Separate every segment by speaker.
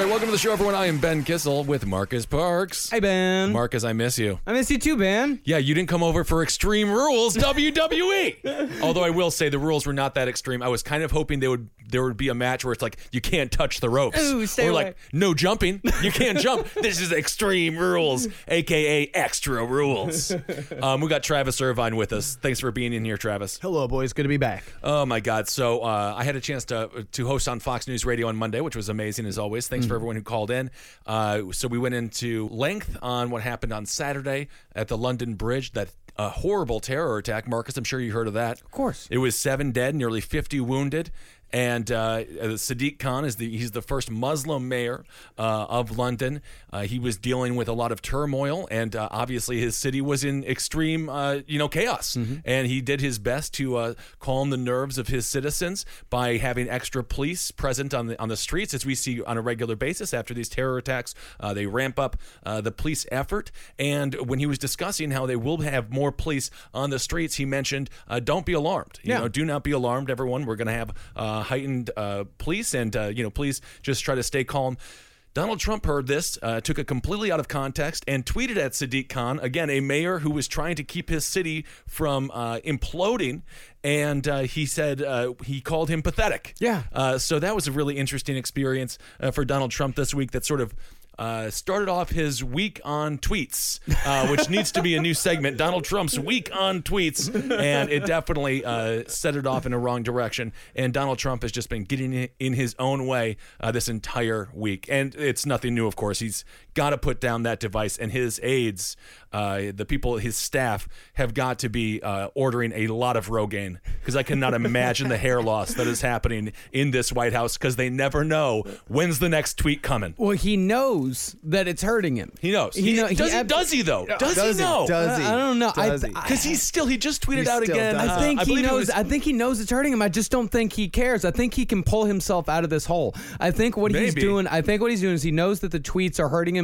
Speaker 1: Right, welcome to the show, everyone. I am Ben Kissel with Marcus Parks.
Speaker 2: Hey, Ben.
Speaker 1: Marcus, I miss you.
Speaker 2: I miss you too, Ben.
Speaker 1: Yeah, you didn't come over for Extreme Rules WWE. Although I will say the rules were not that extreme. I was kind of hoping they would there would be a match where it's like you can't touch the ropes,
Speaker 2: Ooh, stay
Speaker 1: or
Speaker 2: away.
Speaker 1: like no jumping. You can't jump. This is Extreme Rules, aka Extra Rules. Um, we got Travis Irvine with us. Thanks for being in here, Travis.
Speaker 2: Hello, boys. Good to be back.
Speaker 1: Oh my God! So uh, I had a chance to to host on Fox News Radio on Monday, which was amazing as always. Thanks for everyone who called in. Uh, so we went into length on what happened on Saturday at the London Bridge. That a horrible terror attack, Marcus. I'm sure you heard of that. Of
Speaker 2: course.
Speaker 1: It was seven dead, nearly 50 wounded. And uh, Sadiq Khan is the he's the first Muslim mayor uh, of London. Uh, he was dealing with a lot of turmoil, and uh, obviously his city was in extreme uh, you know chaos. And he did his best to uh, calm the nerves of his citizens by having extra police present on the on the streets, as we see on a regular basis after these terror attacks. Uh, they ramp up uh, the police effort, and when he was discussing how they will have more police on the streets, he mentioned, uh, "Don't be alarmed. You
Speaker 2: Yeah.
Speaker 1: know, do not be alarmed, everyone. We're going to have uh, heightened uh, police, and uh, you know, please just try to stay calm." Donald Trump heard this, uh, took it completely out of context, and tweeted at Sadiq Khan, again, a mayor who was trying to keep his city from uh, imploding. And uh, he said uh, he called him pathetic.
Speaker 2: Yeah.
Speaker 1: Uh, so that was a really interesting experience uh, for Donald Trump this week that sort of uh, started off his week on tweets, uh, which needs to be a new segment Donald Trump's week on tweets. And it definitely uh, set it off in a wrong direction. And Donald Trump has just been getting in- in his own way uh, this entire week. And it's nothing new, of course. He's got to put down that device, and his aides, uh, the people, his staff, have got to be uh, ordering a lot of Rogaine because I cannot imagine the hair loss that is happening in this White House because they never know when's the next tweet coming.
Speaker 2: Well, he knows that it's hurting him.
Speaker 1: He knows. He,
Speaker 2: know-
Speaker 1: does, he,
Speaker 2: ab-
Speaker 1: does he though? Does,
Speaker 3: Does
Speaker 1: he
Speaker 3: he?
Speaker 1: know?
Speaker 3: Does he?
Speaker 2: I don't know. I-
Speaker 3: Does
Speaker 1: Because he's still. He just tweeted
Speaker 3: He
Speaker 1: out again.
Speaker 3: does.
Speaker 1: uh,
Speaker 2: I think he
Speaker 1: believe it
Speaker 2: knows.
Speaker 1: was-
Speaker 2: I think he knows it's hurting him. I just don't think he cares. I think he can pull himself out of this hole. I think what he's doing. I think what he's doing is he knows that the tweets are hurting him,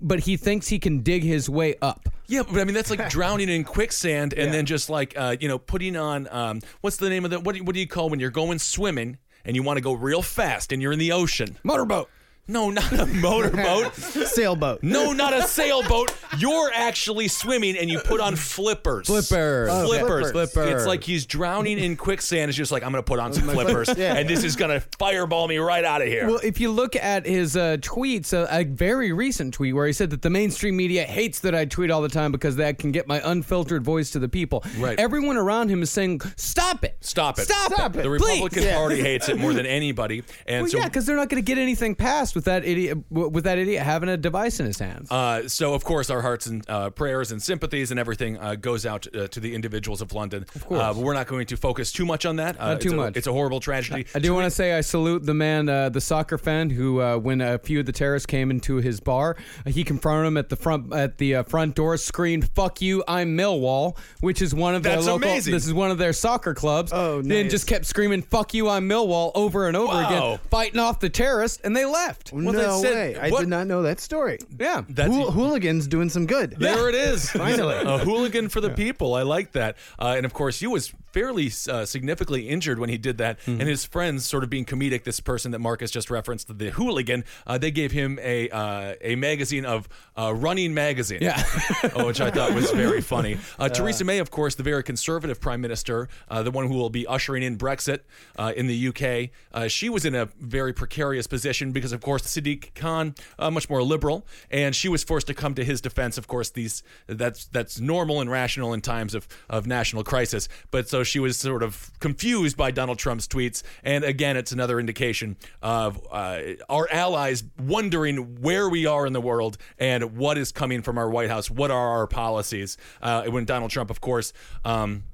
Speaker 2: but he thinks he can dig his way up.
Speaker 1: Yeah, but I mean that's like drowning in quicksand and then just like uh, you know putting on um, what's the name of the what do, you- what do you call when you're going swimming and you want to go real fast and you're in the ocean?
Speaker 2: Motorboat.
Speaker 1: No, not a motorboat.
Speaker 3: Sailboat.
Speaker 1: No, not a sailboat. You're actually swimming and you put on flippers.
Speaker 2: Flippers.
Speaker 3: Oh,
Speaker 1: flippers.
Speaker 3: flippers.
Speaker 2: Flipper.
Speaker 1: It's like he's drowning in quicksand. It's just like I'm gonna put on some flippers,
Speaker 3: Yeah.
Speaker 1: and this is gonna fireball me right out of here.
Speaker 2: Well, if you look at his uh, tweets, uh, a very recent tweet where he said that the mainstream media hates that I tweet all the time because that can get my unfiltered voice to the people.
Speaker 1: Right.
Speaker 2: Everyone around him is saying, "Stop it!
Speaker 1: Stop it!
Speaker 2: Stop,
Speaker 3: Stop
Speaker 2: it!
Speaker 3: it.
Speaker 1: The
Speaker 2: Please!"
Speaker 1: Republican
Speaker 3: Yeah.
Speaker 1: Party hates it more than anybody, and
Speaker 2: Well,
Speaker 1: so
Speaker 2: yeah, because they're not going to get anything passed with that idiot with that idiot having a device in his hands.
Speaker 1: Uh, so, of course, our hearts and uh, prayers and sympathies and everything uh, goes out uh, to the individuals of London. Of
Speaker 2: course.
Speaker 1: uh, but we're not going to focus too much on that. Uh,
Speaker 2: Not too
Speaker 1: it's a-
Speaker 2: much.
Speaker 1: it's a horrible tragedy.
Speaker 2: I do want to say I salute the man, uh, the soccer fan, who uh, when a few of the terrorists came into his bar, he confronted him at the front at the uh, front door, screamed "Fuck you, I'm Millwall," which is one of
Speaker 1: That's
Speaker 2: their local.
Speaker 1: amazing.
Speaker 2: This is one of their soccer clubs.
Speaker 3: Oh,
Speaker 2: Then just kept screaming "Fuck you, I'm Millwall" over and over
Speaker 1: Wow.
Speaker 2: again, fighting off the terrorists, and they left.
Speaker 1: Well,
Speaker 4: no
Speaker 1: said-
Speaker 4: way. I
Speaker 1: what-
Speaker 4: did not know that story.
Speaker 2: Yeah.
Speaker 1: That's
Speaker 4: Hool- hooligans doing some good.
Speaker 1: There it is.
Speaker 4: Finally.
Speaker 1: a hooligan for the people. I like that. Uh, and of course, he was fairly uh, significantly injured when he did that.
Speaker 4: Mm-hmm.
Speaker 1: And his friends, sort of being comedic, this person that Marcus just referenced, the hooligan, uh, they gave him a uh, a magazine of uh, Running Magazine.
Speaker 2: Yeah.
Speaker 1: oh, which I thought was very funny. Uh, Theresa May, of course, the very conservative prime minister, uh, the one who will be ushering in Brexit uh, in the UK. Uh, she was in a very precarious position because, of course, Sadiq Khan, uh, much more liberal, and she was forced to come to his defense. Of course, these that's that's normal and rational in times of, of national crisis. But so she was sort of confused by Donald Trump's tweets, and again, it's another indication of uh, our allies wondering where we are in the world and what is coming from our White House. What are our policies? Uh, when Donald Trump, of course. Um,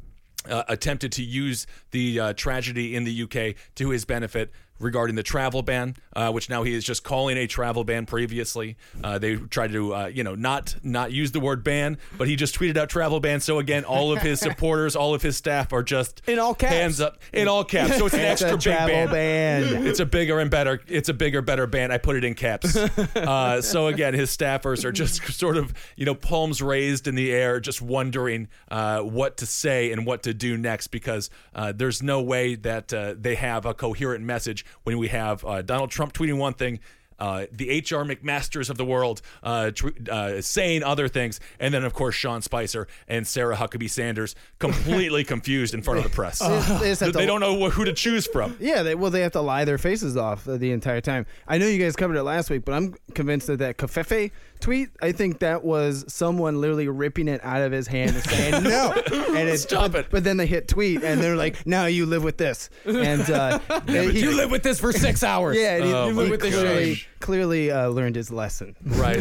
Speaker 1: uh, attempted to use the uh, tragedy in the UK to his benefit regarding the travel ban, uh, which now he is just calling a travel ban. Previously, uh, they tried to, uh, you know, not not use the word ban, but he just tweeted out travel ban. So again, all of his supporters, all of his staff are just
Speaker 2: In all caps.
Speaker 1: hands up in all caps. So it's an
Speaker 4: It's
Speaker 1: extra big ban.
Speaker 4: ban.
Speaker 1: It's a bigger and better. It's a bigger, better ban. I put it in caps. Uh, so again, his staffers are just sort of, you know, palms raised in the air, just wondering uh, what to say and what to do next because uh, there's no way that uh, they have a coherent message when we have uh, Donald Trump tweeting one thing. Uh, the H.R. McMasters of the world uh, tw- uh, saying other things, and then of course Sean Spicer and Sarah Huckabee Sanders completely confused in front of the press.
Speaker 4: They just have
Speaker 1: they don't know wh- who to choose from.
Speaker 4: Yeah, they, well, they have to lie their faces off the entire time. I know you guys covered it last week, but I'm convinced that that covfefe tweet, I think that was someone literally ripping it out of his hand and saying no. And it,
Speaker 1: Stop
Speaker 4: but,
Speaker 1: it.
Speaker 4: But then they hit tweet, and they're like, "Now you live with this." And uh, he,
Speaker 2: You live with this for six hours.
Speaker 4: yeah, and he,
Speaker 1: Oh,
Speaker 4: he clearly,
Speaker 1: gosh.
Speaker 4: Clearly uh, learned his lesson.
Speaker 1: Right.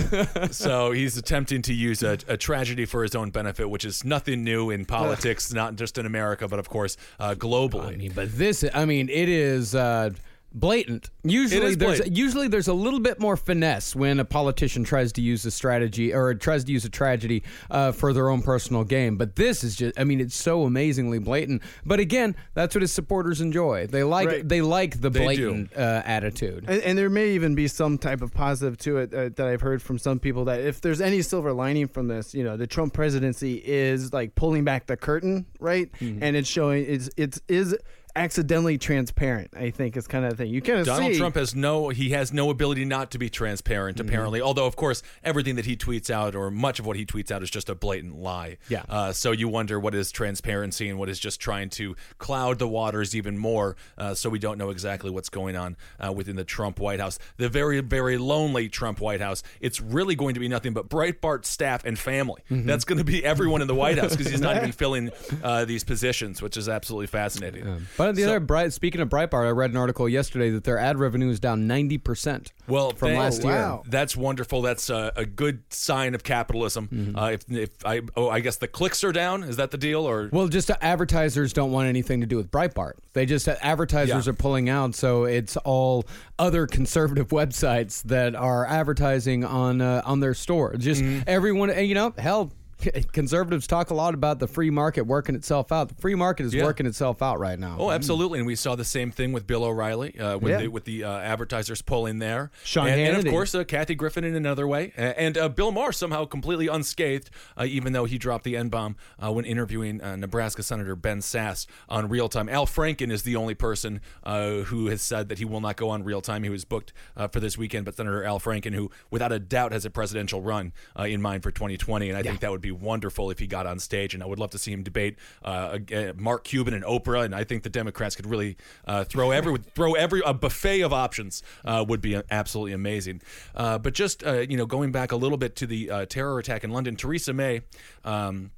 Speaker 1: so he's attempting to use a, a tragedy for his own benefit, which is nothing new in politics, not just in America, but of course uh, globally.
Speaker 2: I mean, but this, I mean, it is uh, blatant. Usually,
Speaker 1: is
Speaker 2: there's
Speaker 1: blatant.
Speaker 2: usually there's a little bit more finesse when a politician tries to use a strategy or tries to use a tragedy uh, for their own personal gain. But this is just, I mean, it's so amazingly blatant. But again, that's what his supporters enjoy. They like
Speaker 4: Right.
Speaker 2: they like the blatant uh, attitude.
Speaker 4: And, and there may even be some type of positive to it uh, that I've heard from some people that if there's any silver lining from this, you know, the Trump presidency is like pulling back the curtain, right?
Speaker 1: Mm-hmm.
Speaker 4: And it's showing it's it's is accidentally transparent. I think is kind of the thing you kind of
Speaker 1: Donald
Speaker 4: see.
Speaker 1: Trump has no he has no ability not to be transparent
Speaker 4: Mm-hmm.
Speaker 1: apparently although of course everything that he tweets out or much of what he tweets out is just a blatant lie
Speaker 2: Yeah.
Speaker 1: uh, so you wonder what is transparency and what is just trying to cloud the waters even more uh, so we don't know exactly what's going on uh, within the Trump White House the very very lonely Trump White House it's really going to be nothing but Breitbart staff and family
Speaker 4: Mm-hmm.
Speaker 1: that's going to be everyone in the White House because he's not even filling uh, these positions which is absolutely fascinating
Speaker 2: But the
Speaker 1: So-
Speaker 2: other bright, speaking of Breitbart, I read an article yesterday that their ad revenue is down ninety percent.
Speaker 1: Well,
Speaker 2: from
Speaker 1: thanks.
Speaker 2: last year.
Speaker 4: wow.
Speaker 1: That's wonderful. That's a, a good sign of capitalism.
Speaker 2: Mm-hmm.
Speaker 1: Uh, if, if I, oh, I guess the clicks are down. Is that the deal? Or
Speaker 2: Well, just uh, advertisers don't want anything to do with Breitbart. They just uh, advertisers
Speaker 1: Yeah.
Speaker 2: are pulling out, so it's all other conservative websites that are advertising on uh, on their store. Just
Speaker 1: Mm-hmm.
Speaker 2: everyone, you know, hell. Conservatives talk a lot about the free market working itself out. The free market is
Speaker 1: Yeah.
Speaker 2: working itself out right now.
Speaker 1: Oh, absolutely, and we saw the same thing with Bill O'Reilly uh, when
Speaker 4: Yeah.
Speaker 1: the, with the uh, advertisers pulling there.
Speaker 4: Sean
Speaker 1: and, and of course uh, Kathy Griffin in another way, and uh, Bill Maher somehow completely unscathed, uh, even though he dropped the n bomb uh, when interviewing uh, Nebraska Senator Ben Sasse on Real Time. Al Franken is the only person uh, who has said that he will not go on Real Time. He was booked uh, for this weekend, but Senator Al Franken, who without a doubt has a presidential run uh, in mind for 2020, and I think that would be wonderful if he got on stage, and I would love to see him debate uh, uh, Mark Cuban and Oprah, and I think the Democrats could really uh, throw every throw every a buffet of options uh, would be absolutely amazing. Uh, but just uh, you know, going back a little bit to the uh, terror attack in London, Theresa May. Um,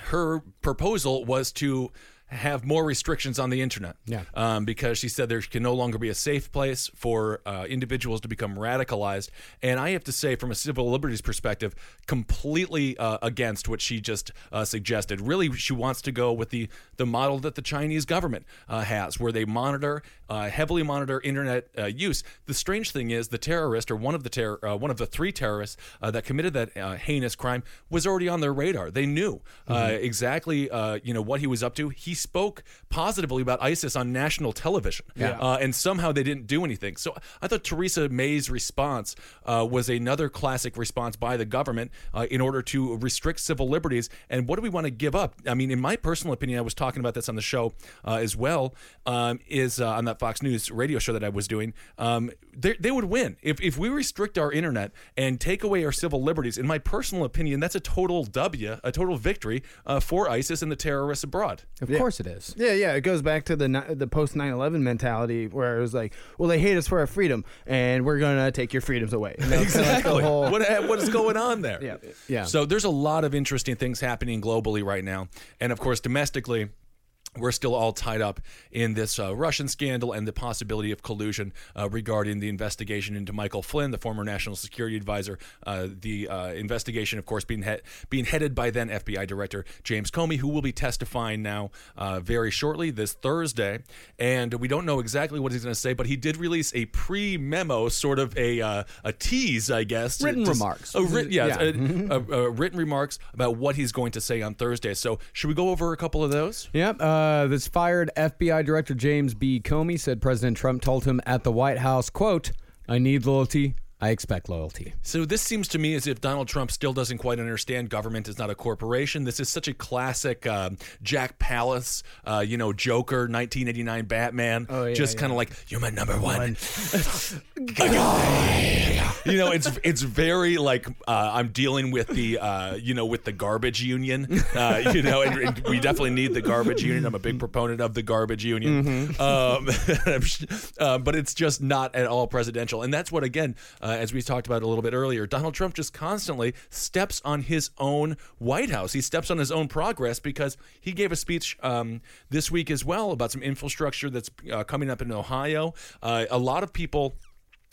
Speaker 1: her proposal was to have more restrictions on the internet.
Speaker 2: Yeah.
Speaker 1: Um, because she said there can no longer be a safe place for uh, individuals to become radicalized. And I have to say, from a civil liberties perspective, completely uh, against what she just uh, suggested. Really, she wants to go with the the model that the Chinese government uh, has, where they monitor, uh, heavily monitor internet uh, use. The strange thing is, the terrorist or one of the terror, uh, one of the three terrorists uh, that committed that uh, heinous crime was already on their radar. They knew uh, exactly, uh, you know, what he was up to. He spoke positively about ISIS on national television, uh, and somehow they didn't do anything. So I thought Theresa May's response uh, was another classic response by the government uh, in order to restrict civil liberties. And what do we want to give up? I mean, in my personal opinion, I was talking about this on the show uh, as well. Um, is uh, on that Fox News radio show that I was doing. Um, they, they would win if if we restrict our internet and take away our civil liberties. In my personal opinion, that's a total W, a total victory uh, for ISIS and the terrorists abroad.
Speaker 2: Of course it is.
Speaker 4: Yeah, yeah. It goes back to the the post 9/11 mentality where it was like, well, they hate us for our freedom, and we're gonna take your freedoms away. And that was kinda like
Speaker 1: Exactly.
Speaker 4: whole-
Speaker 1: what what is going on there?
Speaker 4: Yeah.
Speaker 2: Yeah.
Speaker 1: So there's a lot of interesting things happening globally right now, and of course domestically. We're still all tied up in this uh, Russian scandal and the possibility of collusion uh, regarding the investigation into Michael Flynn, the former national security advisor. Uh, the uh, investigation, of course, being he- being headed by then FBI Director James Comey, who will be testifying now uh, very shortly this Thursday. And we don't know exactly what he's going to say, but he did release a pre-memo, sort of a uh, a tease, I guess.
Speaker 2: Written
Speaker 1: Just-
Speaker 2: remarks.
Speaker 1: Oh, writ- yeah,
Speaker 2: Yeah.
Speaker 1: uh, uh, uh, written remarks about what he's going to say on Thursday. So, should we go over a couple of those?
Speaker 2: Yep. Uh, this fired FBI Director James B. Comey said President Trump told him at the White House, "quote I need loyalty. I expect loyalty."
Speaker 1: So this seems to me as if Donald Trump still doesn't quite understand government is not a corporation. This is such a classic um, Jack Palance, uh, you know, Joker, 1989 Batman.
Speaker 4: Oh, yeah,
Speaker 1: just
Speaker 4: yeah.
Speaker 1: kind of like you're my number one. you know, it's it's very like uh, I'm dealing with the uh, you know with the garbage union. Uh, you know, and, and we definitely need the garbage union. I'm a big proponent of the garbage union. Um, I'm sh- uh, but it's just not at all presidential, and that's what again, uh, as we talked about a little bit earlier, Donald Trump just constantly steps on his own White House. He steps on his own progress because he gave a speech um, this week as well about some infrastructure that's uh, coming up in Ohio. Uh, a lot of people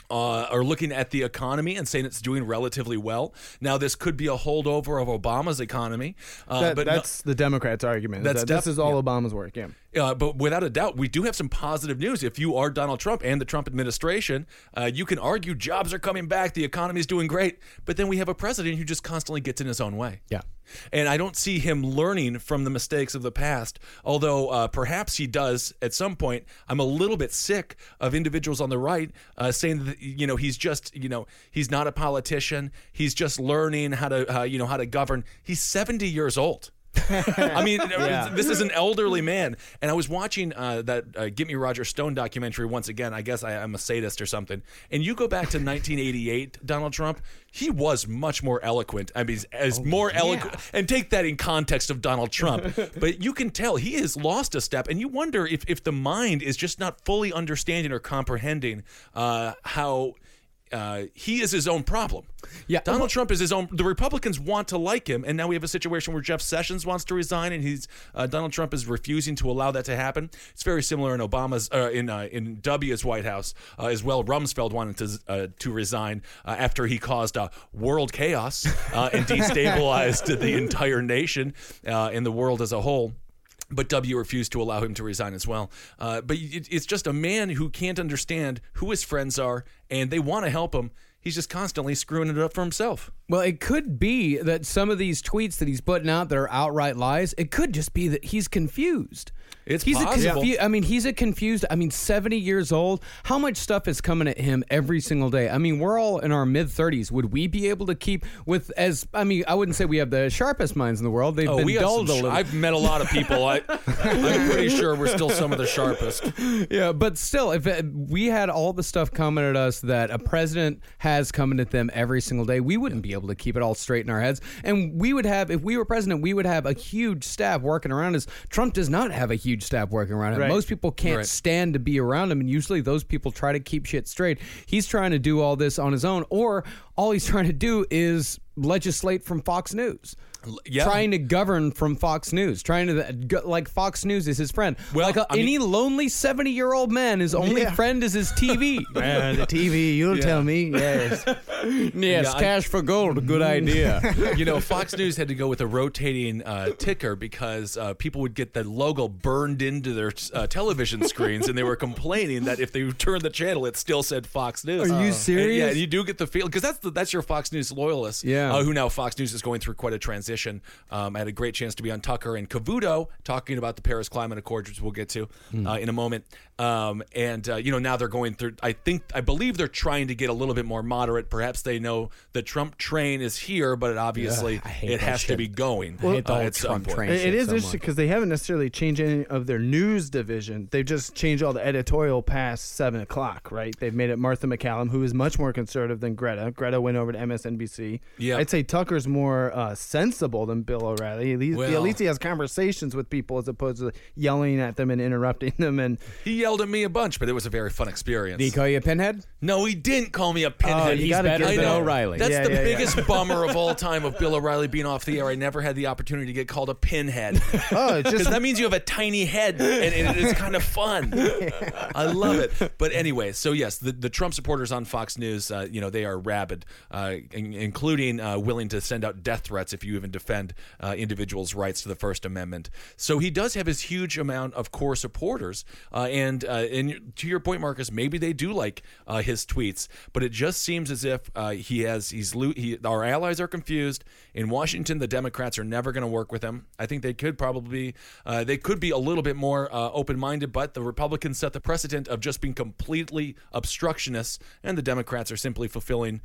Speaker 1: uh, are looking at the economy and saying it's doing relatively well. Now, this could be a holdover of Obama's economy, uh,
Speaker 4: that-
Speaker 1: but no-
Speaker 4: that's the Democrats' argument.
Speaker 1: That's
Speaker 4: That's this is all
Speaker 1: yeah.
Speaker 4: Obama's work. Yeah.
Speaker 1: uh, but without a doubt, we do have some positive news. If you are Donald Trump and the Trump administration, uh, you can argue jobs are coming back, the economy is doing great, but then we have a president who just constantly gets in his own way.
Speaker 2: Yeah.
Speaker 1: And I don't see him learning from the mistakes of the past, although uh, perhaps he does at some point. I'm a little bit sick of individuals on the right uh, saying that you know he's just you know he's not a politician. He's just learning how to uh, you know how to govern. He's 70 years old. I mean, this is an elderly man, and I was watching uh, that uh, "Get Me Roger Stone" documentary once again. I guess I, I'm a sadist or something. And you go back to 1988, Donald Trump. He was much more eloquent. I mean, as more eloquent, and take that in context of Donald Trump. but you can tell he has lost a step, and you wonder if if the mind is just not fully understanding or comprehending uh, how. Uh, he is his own problem.
Speaker 2: Yeah.
Speaker 1: Donald Trump is his own. The Republicans want to like him, and now we have a situation where Jeff Sessions wants to resign, and he's uh, Donald Trump is refusing to allow that to happen. It's very similar in Obama's uh, in uh, in W's White House uh, as well. Rumsfeld wanted to uh, to resign uh, after he caused uh, world chaos uh, and destabilized the entire nation uh, and the world as a whole. But W refused to allow him to resign as well. Uh, but it, it's just a man who can't understand who his friends are, and they want to help him. He's just constantly screwing it up for himself.
Speaker 2: Well, it could be that some of these tweets that he's putting out that are outright lies. It could just be that he's confused.
Speaker 1: It's
Speaker 2: he's
Speaker 1: possible.
Speaker 2: A confu- I mean, he's a confused. I mean, seventy years old. How much stuff is coming at him every single day? I mean, we're all in our mid thirties. Would we be able to keep with as? I mean, I wouldn't say we have the sharpest minds in the world. They've
Speaker 1: Oh,
Speaker 2: been dulled
Speaker 1: some
Speaker 2: a little.
Speaker 1: I've met a lot of people. I, I'm pretty sure we're still some of the sharpest.
Speaker 2: yeah, but still, if it, we had all the stuff coming at us that a president has coming at them every single day, we wouldn't be able to keep it all straight in our heads. And we would have, if we were president, we would have a huge staff working around us. Trump does not have a huge staff working around him.
Speaker 4: Right.
Speaker 2: Most people can't
Speaker 1: Right.
Speaker 2: stand to be around him, and usually those people try to keep shit straight. He's trying to do all this on his own, or all he's trying to do is legislate from Fox News.
Speaker 1: Yeah.
Speaker 2: Trying to govern from Fox News, trying to like Fox News is his friend.
Speaker 1: Well,
Speaker 2: like a,
Speaker 1: I mean-
Speaker 2: any lonely seventy-year-old man, his only
Speaker 4: Yeah.
Speaker 2: friend is his TV.
Speaker 4: Man, the TV, you'll tell me. Yes.
Speaker 2: Yes,
Speaker 1: Yeah, I-
Speaker 2: cash for gold, good idea.
Speaker 1: you know, Fox News had to go with a rotating uh, ticker because uh, people would get the logo burned into their uh, television screens, and they were complaining that if they turned the channel, it still said Fox News.
Speaker 2: Are you
Speaker 1: And,
Speaker 2: serious?
Speaker 1: yeah, you do get the feel because that's the, that's your Fox News loyalists.
Speaker 2: Yeah.
Speaker 1: uh, who now Fox News is going through quite a transition. Um, I had a great chance to be on Tucker and Cavuto talking about the Paris Climate Accord, which we'll get to
Speaker 2: Hmm.
Speaker 1: uh, in a moment. Um, and uh, you know now they're going through. I think I believe they're trying to get a little bit more moderate. Perhaps they know the Trump train is here, but it obviously
Speaker 2: I
Speaker 1: it
Speaker 2: that
Speaker 1: has to be going.
Speaker 2: I hate the
Speaker 1: uh,
Speaker 2: whole
Speaker 1: at some
Speaker 2: Trump
Speaker 1: point.
Speaker 2: train.
Speaker 4: It- it is
Speaker 2: so
Speaker 4: interesting because they haven't necessarily changed any of their news division. They've just changed all the editorial past seven o'clock, right? They've made it Martha MacCallum, who is much more conservative than Greta. Greta went over to MSNBC.
Speaker 1: Yeah.
Speaker 4: I'd say Tucker's more uh, sensible than Bill O'Reilly. At least,
Speaker 1: Well-
Speaker 4: at least he has conversations with people as opposed to yelling at them and interrupting them. And
Speaker 1: He yelled at me a bunch, but it was a very fun experience.
Speaker 2: Did he call you a pinhead?
Speaker 1: No, he didn't call me a pinhead.
Speaker 4: Oh, you
Speaker 1: He's
Speaker 4: gotta
Speaker 1: better
Speaker 4: give
Speaker 1: than
Speaker 4: that-
Speaker 2: O'Reilly.
Speaker 1: That's
Speaker 4: Yeah,
Speaker 1: the
Speaker 4: yeah, yeah.
Speaker 1: biggest bummer of all time of Bill O'Reilly being off the air. I never had the opportunity to get called a pinhead.
Speaker 4: oh, it's
Speaker 1: Because
Speaker 4: just
Speaker 1: that means you have a tiny head, and, and it is kind of fun. I love it. But anyway, so yes, the, the Trump supporters on Fox News, uh, you know, they are rabid, uh, in- including uh, willing to send out death threats if you even defend uh, individuals' rights to the First Amendment. So he does have his huge amount of core supporters, uh, and uh, and to your point, Marcus, maybe they do like uh, his tweets, but it just seems as if uh, he has he's lo- he, our allies are confused in Washington. The Democrats are never going to work with him. I think they could probably they could be a little bit more open minded, but the Republicans set the precedent of just being completely obstructionists, and the Democrats are simply fulfilling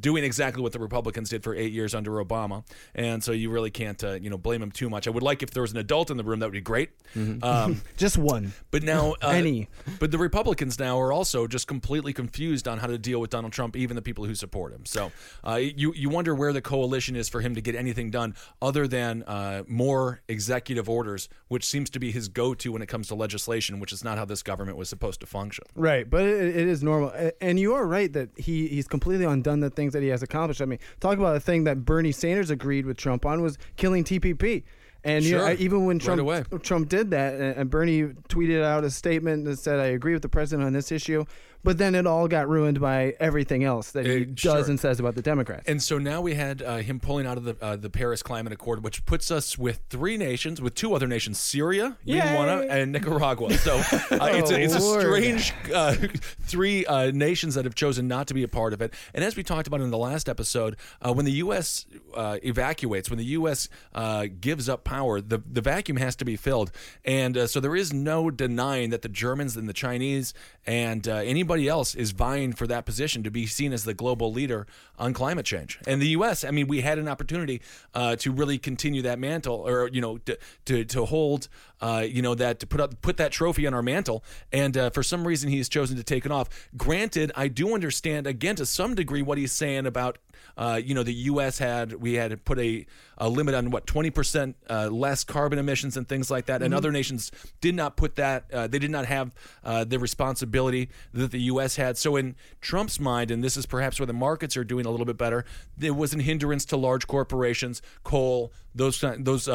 Speaker 1: doing exactly what the Republicans did for eight years under Obama, and so you really can't uh, you know blame him too much. I would like if there was an adult in the room that would be great. Um,
Speaker 4: just one.
Speaker 1: but now, uh,
Speaker 4: Any.
Speaker 1: But the Republicans now are also just completely confused on how to deal with Donald Trump, even the people who support him. So uh, you you wonder where the coalition is for him to get anything done other than uh, more executive orders, which seems to be his go-to when it comes to legislation, which is not how this government was supposed to function.
Speaker 4: Right, but it, it is normal, and you are right that he he's completely undone the things that he has accomplished. I mean, talk about a thing that Bernie Sanders agreed with Trump on was killing TPP. And you know, even when Trump
Speaker 1: away.
Speaker 4: Trump did that, and Bernie tweeted out a statement that said, "I agree with the president on this issue," but then it all got ruined by everything else that he does
Speaker 1: sure.
Speaker 4: and says about the Democrats.
Speaker 1: And so now we had uh, him pulling out of the uh, the Paris Climate Accord, which puts us with three nations, with two other nations, Syria,
Speaker 4: Yay.
Speaker 1: and Nicaragua. So uh, it's, a, it's a
Speaker 4: Oh,
Speaker 1: strange uh, three uh, nations that have chosen not to be a part of it. And as we talked about in the last episode, uh, when the U.S. Uh, evacuates, when the U.S. Uh, gives up power, the the vacuum has to be filled. And uh, so there is no denying that the Germans and the Chinese and uh, anybody else is vying for that position to be seen as the global leader on climate change. And the U.S. I mean, we had an opportunity uh, to really continue that mantle, or you know, to to, to hold, uh, you know, that to put up put that trophy on our mantle. And uh, for some reason, he has chosen to take it off. Granted, I do understand again to some degree what he's saying about. Uh, you know, the U.S. had we had put a, a limit on what twenty percent uh, less carbon emissions and things like that, and other nations did not put that. Uh, they did not have uh, the responsibility that the U.S. had. So, in Trump's mind, and this is perhaps where the markets are doing a little bit better, there was an hindrance to large corporations, coal, those those.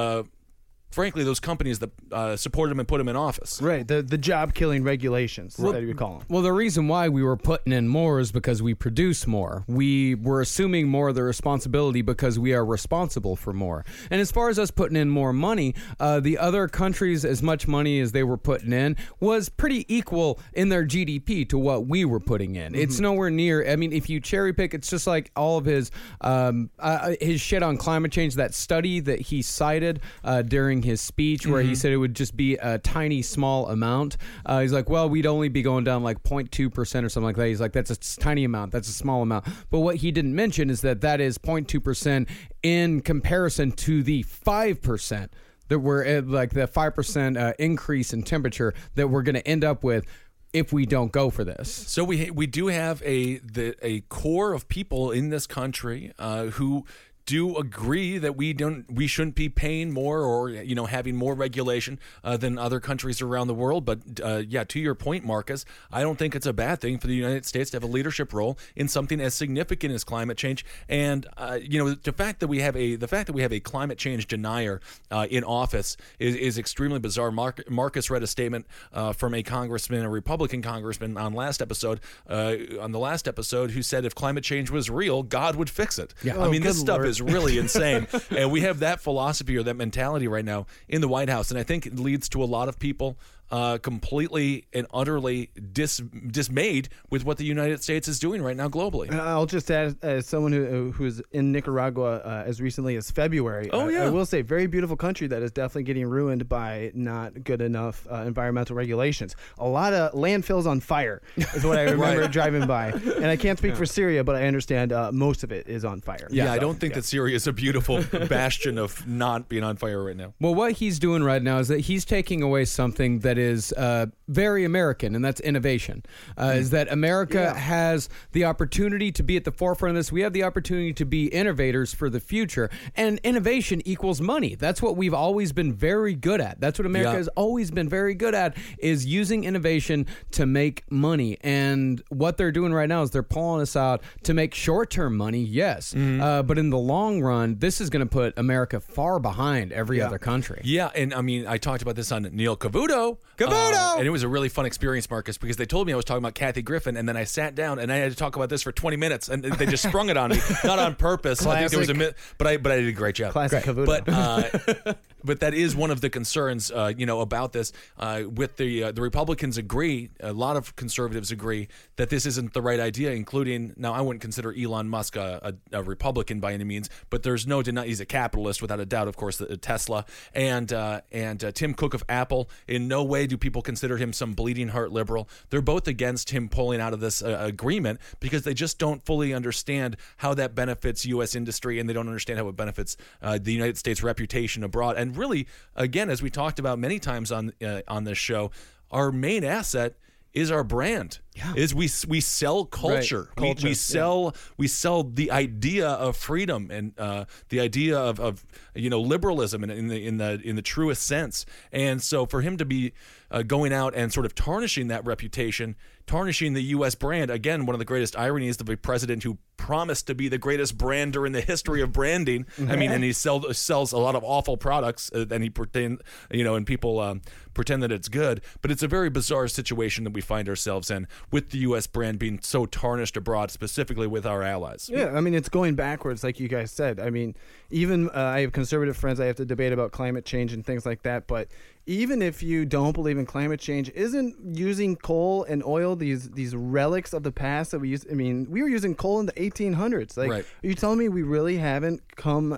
Speaker 1: Uh, frankly, those companies that uh, supported him and put him in office.
Speaker 4: right, the the job killing regulations that you call them.
Speaker 2: Well, the reason why we were putting in more is because we produce more. We were assuming more of the responsibility because we are responsible for more. And as far as us putting in more money, uh, the other countries, as much money as they were putting in, was pretty equal in their GDP to what we were putting in. It's nowhere near. I mean, if you cherry pick, it's just like all of his um, uh, his shit on climate change. That study that he cited uh, during his speech, where he said it would just be a tiny, small amount. Uh, he's like, well, we'd only be going down like 0.2 percent or something like that. He's like, that's a tiny amount. That's a small amount. But what he didn't mention is that that is 0.2 percent in comparison to the five percent that we're at, like the five percent uh, increase in temperature that we're going to end up with if we don't go for this.
Speaker 1: So we we do have a the a core of people in this country uh, who do agree that we don't we shouldn't be paying more or you know having more regulation uh, than other countries around the world. But uh, yeah, to your point, Marcus, I don't think it's a bad thing for the United States to have a leadership role in something as significant as climate change. And uh, you know the fact that we have a the fact that we have a climate change denier uh, in office is, is extremely bizarre. Mark, Marcus read a statement uh, from a congressman, a Republican congressman, on last episode uh, on the last episode who said if climate change was real, God would fix it.
Speaker 4: Yeah.
Speaker 1: I
Speaker 4: Oh,
Speaker 1: mean, this stuff
Speaker 4: Lord.
Speaker 1: is really insane. and we have that philosophy or that mentality right now in the White House. And I think it leads to a lot of people uh, completely and utterly dis- dismayed with what the United States is doing right now globally.
Speaker 4: And I'll just add, as someone who who's in Nicaragua uh, as recently as February.
Speaker 1: Oh, yeah.
Speaker 4: I will say, very beautiful country that is definitely getting ruined by not good enough uh, environmental regulations. A lot of landfills on fire is what I remember
Speaker 1: Right.
Speaker 4: driving by. And I can't speak for Syria, but I understand uh, most of it is on fire.
Speaker 1: Yeah, I don't think that Syria is a beautiful bastion of not being on fire right now.
Speaker 2: Well, what he's doing right now is that he's taking away something that is uh, very American, and that's innovation. Uh, Is that America has the opportunity to be at the forefront of this? We have the opportunity to be innovators for the future, and innovation equals money. That's what we've always been very good at. That's what America
Speaker 1: Yeah.
Speaker 2: has always been very good at is using innovation to make money. And what they're doing right now is they're pulling us out to make short-term money, yes, uh, but in the long run, this is going to put America far behind every other country.
Speaker 1: Yeah, and I mean, I talked about this on Neil Cavuto.
Speaker 2: Cavuto!
Speaker 1: Uh, and it was a really fun experience, Marcus, because they told me I was talking about Kathy Griffin, and then I sat down and I had to talk about this for 20 minutes, and they just sprung it on me, not on purpose. I think there was a mi- but I but I did a great job.
Speaker 4: Classic Cavuto.
Speaker 1: But uh, but that is one of the concerns, uh, you know, about this. Uh, with the uh, the Republicans agree, a lot of conservatives agree that this isn't the right idea. Including now, I wouldn't consider Elon Musk a, a, a Republican by any means, but there's no denying he's a capitalist without a doubt. Of course, the, Tesla and uh, and uh, Tim Cook of Apple. In no way do people consider him some bleeding heart liberal. They're both against him pulling out of this uh, agreement because they just don't fully understand how that benefits U.S. industry and they don't understand how it benefits uh, the United States reputation abroad. And really, again, as we talked about many times on uh, on this show, our main asset is our brand. Is we we sell culture. We-
Speaker 4: Culture,
Speaker 1: We,
Speaker 4: yeah.
Speaker 1: sell we sell the idea of freedom and uh, the idea of, of you know liberalism in, in the in the in the truest sense. And so for him to be uh, going out and sort of tarnishing that reputation, tarnishing the U.S. brand again, one of the greatest ironies of a president who promised to be the greatest brander in the history of branding. I mean, and he sell, sells a lot of awful products, uh, and he pretend you know, and people um, pretend that it's good. But it's a very bizarre situation that we find ourselves in with the U.S. brand being so tarnished abroad, specifically with our allies.
Speaker 4: Yeah, I mean it's going backwards, like you guys said. I mean, even uh, I have conservative friends. I have to debate about climate change and things like that. But even if you don't believe in climate change, isn't using coal and oil these these relics of the past that we use? I mean, we were using coal in the 1800s. Like,
Speaker 1: Right.
Speaker 4: are you telling me we really haven't come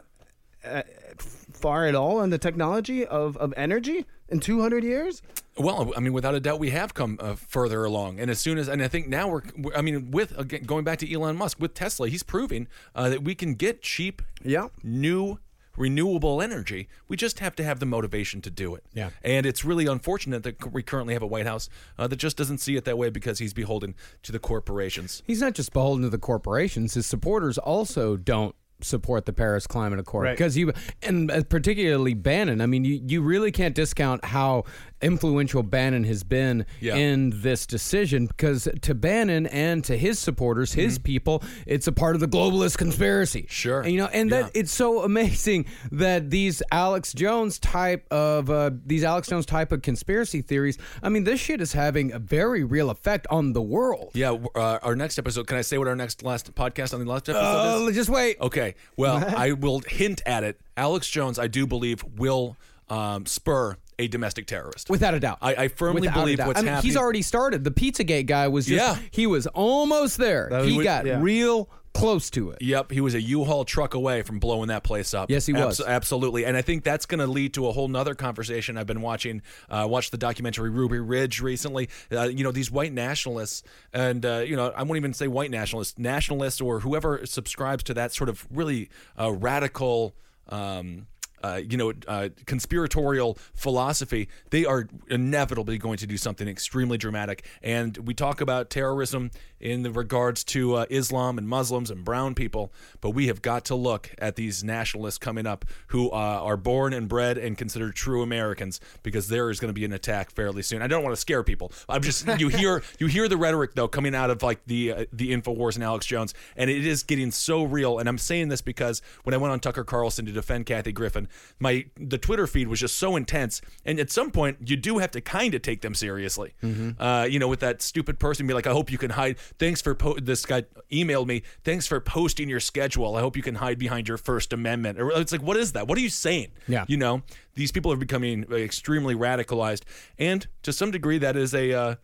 Speaker 4: uh, far at all on the technology of of energy in 200 years?
Speaker 1: Well, I mean, without a doubt, we have come uh, further along, and as soon as, and I think now we're, we're- I mean, with again, going back to Elon Musk with Tesla, he's proving uh, that we can get cheap,
Speaker 4: Yeah.
Speaker 1: new renewable energy. We just have to have the motivation to do it.
Speaker 2: Yeah.
Speaker 1: and it's really unfortunate that we currently have a White House uh, that just doesn't see it that way because he's beholden to the corporations.
Speaker 2: He's not just beholden to the corporations. His supporters also don't support the Paris Climate Accord
Speaker 4: Right.
Speaker 2: because you and uh, particularly Bannon. I mean, you, you really can't discount how influential Bannon has been
Speaker 1: Yeah.
Speaker 2: in this decision because to Bannon and to his supporters, his people, it's a part of the globalist conspiracy.
Speaker 1: Mm-hmm. Sure.
Speaker 2: And, you know, and that
Speaker 1: Yeah.
Speaker 2: it's so amazing that these Alex Jones type of uh, these Alex Jones type of conspiracy theories. I mean, this shit is having a very real effect on the world.
Speaker 1: Yeah, uh, our next episode. Can I say what our next last podcast on the last episode is?
Speaker 2: Uh, just wait.
Speaker 1: Okay. Well, I will hint at it. Alex Jones, I do believe, will um, spur a domestic terrorist.
Speaker 2: Without a doubt.
Speaker 1: I, I firmly
Speaker 2: Without
Speaker 1: believe
Speaker 2: doubt.
Speaker 1: what's
Speaker 2: I mean,
Speaker 1: happening.
Speaker 2: He's already started. The Pizzagate guy was just,
Speaker 1: Yeah.
Speaker 2: he was almost there.
Speaker 4: That
Speaker 2: he
Speaker 4: was-
Speaker 2: got
Speaker 4: yeah.
Speaker 2: real close to it.
Speaker 1: Yep, he was a U-Haul truck away from blowing that place up.
Speaker 2: Yes, he was.
Speaker 1: absolutely, and I think that's going to lead to a whole nother conversation. I've been watching, uh, watched the documentary Ruby Ridge recently. Uh, you know, these white nationalists, and uh, you know, I won't even say white nationalists, nationalists, or whoever subscribes to that sort of really uh, radical. Um, uh, you know, uh, conspiratorial philosophy, they are inevitably going to do something extremely dramatic. And we talk about terrorism in the regards to uh, Islam and Muslims and brown people, but we have got to look at these nationalists coming up who uh, are born and bred and considered true Americans because there is going to be an attack fairly soon. I don't want to scare people. I'm just you hear you hear the rhetoric though coming out of like the uh, the Infowars and Alex Jones, and it is getting so real. And I'm saying this because when I went on Tucker Carlson to defend Kathy Griffin, my the Twitter feed was just so intense, and at some point you do have to kind of take them seriously. Uh, you know, with that stupid person be like, I hope you can hide. Thanks for po-, this guy emailed me. Thanks for posting your schedule. I hope you can hide behind your First Amendment. Or it's like, what is that? What are you saying?
Speaker 2: Yeah.
Speaker 1: you know, these people are becoming extremely radicalized, and to some degree, that is a. Uh,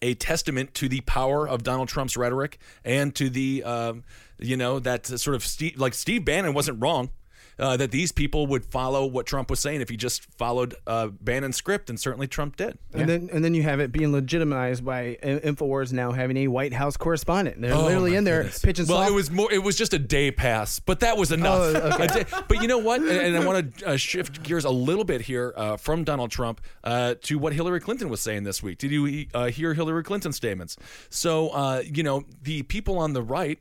Speaker 1: a testament to the power of Donald Trump's rhetoric and to the, um, you know, that sort of Steve, like Steve Bannon wasn't wrong. Uh, that these people would follow what Trump was saying if he just followed uh, Bannon's script, and certainly Trump did.
Speaker 4: And then and then you have it being legitimized by Infowars now having a White House correspondent. They're
Speaker 1: Oh,
Speaker 4: literally in there
Speaker 1: goodness.
Speaker 4: pitching.
Speaker 1: Well,
Speaker 4: soft-
Speaker 1: it was more. It was just a day pass, but that was enough.
Speaker 4: Oh, okay.
Speaker 1: Day- but you know what? And, and I want to uh, shift gears a little bit here uh, from Donald Trump uh, to what Hillary Clinton was saying this week. Did you uh, hear Hillary Clinton's statements? So uh, you know the people on the right.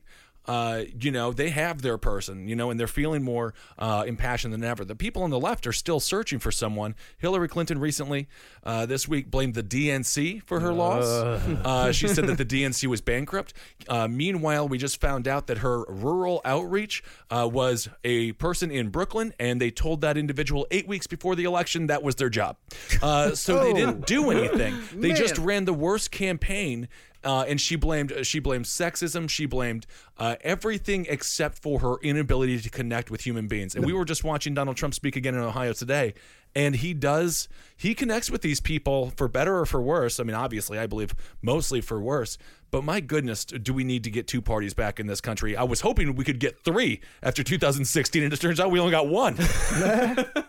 Speaker 1: Uh, you know, they have their person, you know, and they're feeling more uh, impassioned than ever. The people on the left are still searching for someone. Hillary Clinton recently, uh, this week, blamed the DNC for her loss. Uh, she said that the DNC was bankrupt. Uh, meanwhile, we just found out that her rural outreach uh, was a person in Brooklyn, and they told that individual eight weeks before the election that was their job. Uh, so they didn't do anything. They just ran the worst campaign uh, and she blamed she blamed sexism. She blamed uh, everything except for her inability to connect with human beings. And we were just watching Donald Trump speak again in Ohio today, and he does he connects with these people for better or for worse. I mean, obviously, I believe mostly for worse. But my goodness, do we need to get two parties back in this country? I was hoping we could get three after 2016, and it turns out we only got one.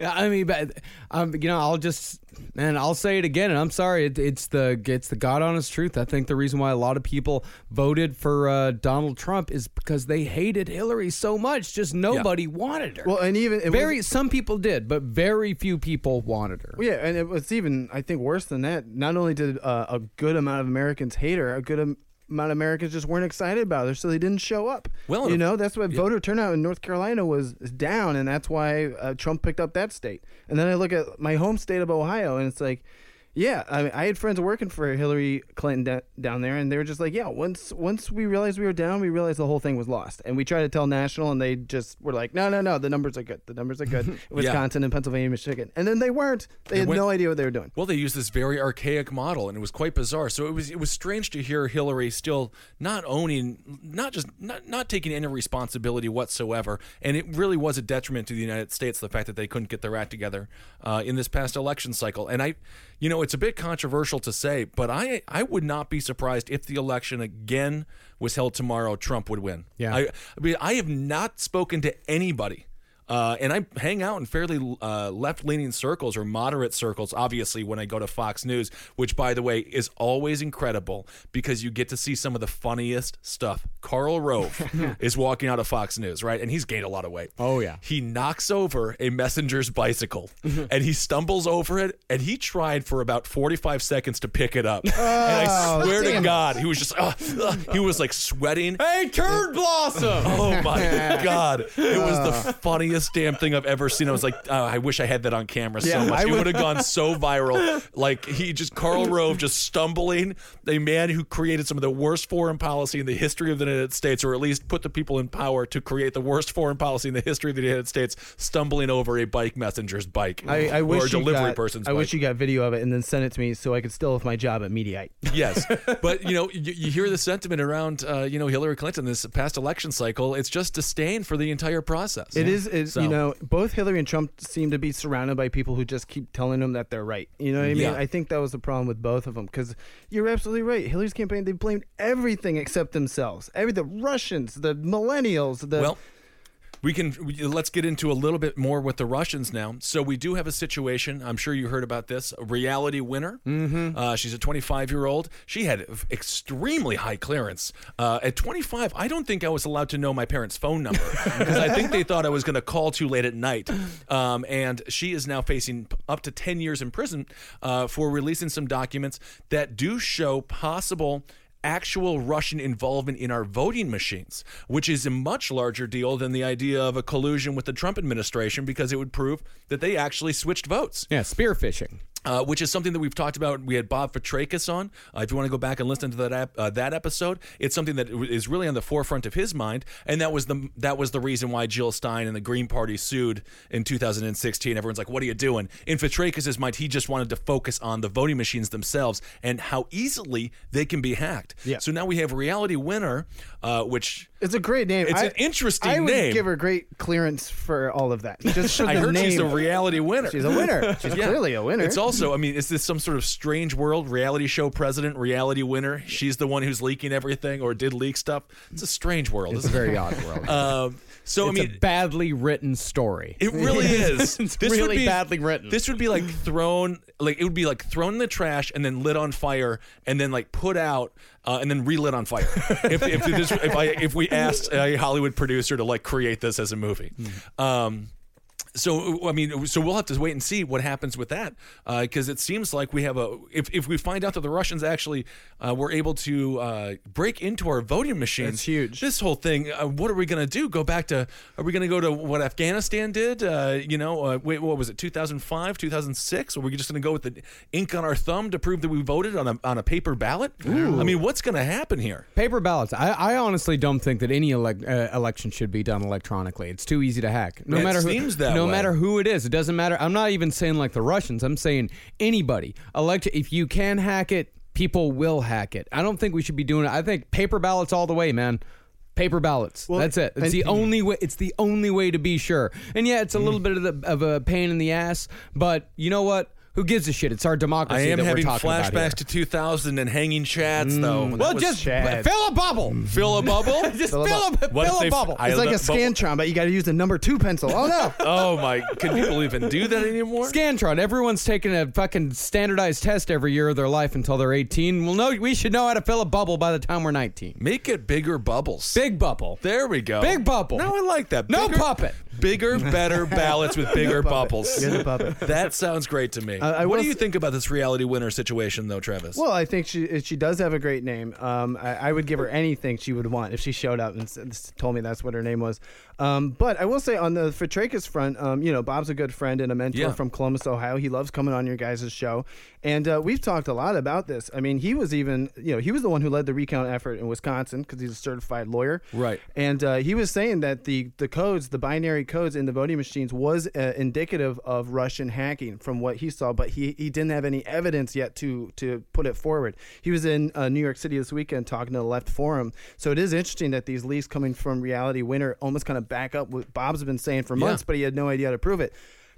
Speaker 2: Yeah, I mean, but um, you know, I'll just and I'll say it again, and I'm sorry, it, it's the it's the god honest truth. I think the reason why a lot of people voted for uh, Donald Trump is because they hated Hillary so much. Just nobody wanted her.
Speaker 4: well, and even
Speaker 2: very
Speaker 4: was,
Speaker 2: some people did, but very few people wanted her.
Speaker 4: yeah, and it was even I think worse than that. Not only did uh, a good amount of Americans hate her, a good amount of Americans just weren't excited about her, so they didn't show up.
Speaker 1: Well,
Speaker 4: you know that's why voter turnout in North Carolina was down, and that's why uh, Trump picked up that state. And then I look at my home state of Ohio, and it's like. Yeah, I, mean, I had friends working for Hillary Clinton da- down there, and they were just like, "Yeah, once once we realized we were down, we realized the whole thing was lost." And we tried to tell national, and they just were like, "No, no, no, the numbers are good. The numbers are good." Wisconsin and Pennsylvania, Michigan, and then they weren't. They had
Speaker 1: went-
Speaker 4: no idea what they were doing.
Speaker 1: Well, they used this very archaic model, and it was quite bizarre. So it was it was strange to hear Hillary still not owning, not just not not taking any responsibility whatsoever, and it really was a detriment to the United States the fact that they couldn't get their act together uh, in this past election cycle. And I, you know, it's a bit controversial to say, but I I would not be surprised if the election again was held tomorrow. Trump would win.
Speaker 2: Yeah.
Speaker 1: I, I mean, I have not spoken to anybody uh, and I hang out in fairly uh, left leaning circles or moderate circles, obviously, when I go to Fox News, which, by the way, is always incredible because you get to see some of the funniest stuff. Karl Rove is walking out of Fox News, right? And he's gained a lot of weight.
Speaker 2: Oh, yeah.
Speaker 1: He knocks over a messenger's bicycle and he stumbles over it and he tried for about 45 seconds to pick it up. and I swear to God, he was just, uh, uh, he was like sweating.
Speaker 2: Hey, turd blossom!
Speaker 1: Oh my god! It was the funniest damn thing I've ever seen. I was like, oh, I wish I had that on camera so much. It
Speaker 4: would-
Speaker 1: have gone so viral. Like he just Karl Rove just stumbling, a man who created some of the worst foreign policy in the history of the United States, or at least put the people in power to create the worst foreign policy in the history of the United States, stumbling over a bike messenger's bike
Speaker 4: I, I
Speaker 1: or
Speaker 4: wish
Speaker 1: a
Speaker 4: you
Speaker 1: delivery
Speaker 4: got,
Speaker 1: person's
Speaker 4: I
Speaker 1: bike.
Speaker 4: wish you got video of it and then sent it to me so I could still have my job at Mediaite.
Speaker 1: yes, but you know, you, you hear the sentiment around, uh, you know, Hillary Clinton this past election cycle. It's just disdain for the entire process.
Speaker 4: It is,
Speaker 1: So-
Speaker 4: you know, both Hillary and Trump seem to be surrounded by people who just keep telling them that they're right. You know what I mean?
Speaker 1: Yeah.
Speaker 4: I think that was the problem with both of them because you're absolutely right. Hillary's campaign, they blamed everything except themselves. Every the Russians, the millennials, the
Speaker 1: Well, We can we, let's get into a little bit more with the Russians now. So we do have a situation. I'm sure you heard about this. A Reality Winner. Mm-hmm. Uh, she's a 25 year old. She had extremely high clearance. Uh, at 25, I don't think I was allowed to know my parents' phone number because I think they thought I was going to call too late at night. Um, and she is now facing up to 10 years in prison uh, for releasing some documents that do show possible actual Russian involvement in our voting machines, which is a much larger deal than the idea of a collusion with the Trump administration because it would prove that they actually switched votes.
Speaker 2: Yeah, spear phishing.
Speaker 1: Uh, which is something that we've talked about. We had Bob Fitrakis on. Uh, if you want to go back and listen to that ap- uh, that episode, it's something that is really on the forefront of his mind, and that was the that was the reason why Jill Stein and the Green Party sued in 2016. Everyone's like, "What are you doing?" In Petrakis' mind, he just wanted to focus on the voting machines themselves and how easily they can be hacked.
Speaker 4: Yeah.
Speaker 1: So now we have Reality Winner, uh, which
Speaker 4: It's a great name.
Speaker 1: It's
Speaker 4: I-
Speaker 1: an interesting name.
Speaker 4: I would
Speaker 1: name.
Speaker 4: give her great clearance for all of that. Just
Speaker 1: I heard
Speaker 4: name.
Speaker 1: she's a reality winner.
Speaker 4: She's a winner. She's
Speaker 1: Yeah.
Speaker 4: clearly a winner.
Speaker 1: It's also, I mean, is this some sort of strange world? Reality show president, reality winner. She's the one who's leaking everything or did leak stuff. It's a strange world.
Speaker 2: It's a
Speaker 1: isn't it?
Speaker 2: very odd world.
Speaker 1: Um, so
Speaker 2: it's
Speaker 1: I mean,
Speaker 2: a badly written story.
Speaker 1: it really is.
Speaker 2: It's
Speaker 1: This would be-
Speaker 2: badly written.
Speaker 1: This would be like thrown, like it would be like thrown in the trash and then lit on fire and then like put out uh, and then relit on fire. if if, this, if I if we asked a Hollywood producer to like create this as a movie. Um, so I mean, so we'll have to wait and see what happens with that because it seems like we have a. If, if we find out that the Russians actually uh, were able to uh, break into our voting machines,
Speaker 4: That's huge.
Speaker 1: This whole thing, uh, what are we going to do? Go back to? Are we going to go to what Afghanistan did? Uh, you know, uh, wait, what was it? Two thousand five, two thousand six? Or are we just going to go with the ink on our thumb to prove that we voted on a on a paper ballot? I mean, what's going to happen here?
Speaker 2: Paper ballots. I, I honestly don't think that any elec uh, election should be done electronically. It's too easy to hack. No
Speaker 1: It
Speaker 2: matter who,
Speaker 1: seems that
Speaker 2: no
Speaker 1: way.
Speaker 2: matter who it is, it doesn't matter. I'm not even saying like the Russians. I'm saying anybody. Elect if you can hack it, people will hack it. I don't think we should be doing it. I think paper ballots all the way, man. Paper ballots.
Speaker 4: Well,
Speaker 2: That's it. It's
Speaker 4: and-
Speaker 2: the only way. It's the only way to be sure. And yeah, it's a little mm. bit of, the, of a pain in the ass, but you know what? Who gives a shit? It's our
Speaker 1: I
Speaker 2: democracy
Speaker 1: am
Speaker 2: that
Speaker 1: having
Speaker 2: we're talking about here.
Speaker 1: flashbacks to 2000 and hanging chads, mm. though. and that
Speaker 2: well,
Speaker 1: was-
Speaker 2: just
Speaker 4: Chad.
Speaker 2: fill a bubble. Mm.
Speaker 1: fill a bubble.
Speaker 2: Just
Speaker 4: Fill
Speaker 2: fill
Speaker 4: a
Speaker 2: a,
Speaker 1: What if
Speaker 2: fill
Speaker 1: they-
Speaker 2: a bubble.
Speaker 1: I-
Speaker 4: It's like a
Speaker 1: but-
Speaker 4: Scantron, but you got to use the number two pencil. Oh no!
Speaker 1: Oh my! Can people even do that anymore?
Speaker 2: Scantron. Everyone's taking a fucking standardized test every year of their life until they're 18. Well, no, we should know how to fill a bubble by the time we're 19.
Speaker 1: Make it bigger bubbles.
Speaker 2: Big bubble.
Speaker 1: There we go.
Speaker 2: Big bubble.
Speaker 1: No, I like that.
Speaker 2: No
Speaker 1: Bigger-
Speaker 2: puppet.
Speaker 1: Bigger, better ballots with bigger bubbles.
Speaker 4: You're the puppet.
Speaker 1: That sounds great to me.
Speaker 4: I
Speaker 1: what
Speaker 4: will
Speaker 1: do you
Speaker 4: s-
Speaker 1: think about this Reality Winner situation, though, Travis?
Speaker 4: Well, I think she she does have a great name. Um, I, I would give her anything she would want if she showed up and s- told me that's what her name was. Um, but I will say on the Fitrakis front, um, you know, Bob's a good friend and a mentor
Speaker 1: Yeah.
Speaker 4: from Columbus, Ohio. He loves coming on your guys' show, and uh, we've talked a lot about this. I mean, he was even, you know, he was the one who led the recount effort in Wisconsin because he's a certified lawyer,
Speaker 1: Right.
Speaker 4: And uh, he was saying that the the codes, the binary codes in the voting machines, was uh, indicative of Russian hacking from what he saw, but he, he didn't have any evidence yet to to put it forward. He was in uh, New York City this weekend talking to the Left Forum, so it is interesting that these leaks coming from Reality Winner almost kind of back up what Bob's been saying for months, but he had no idea how to prove it.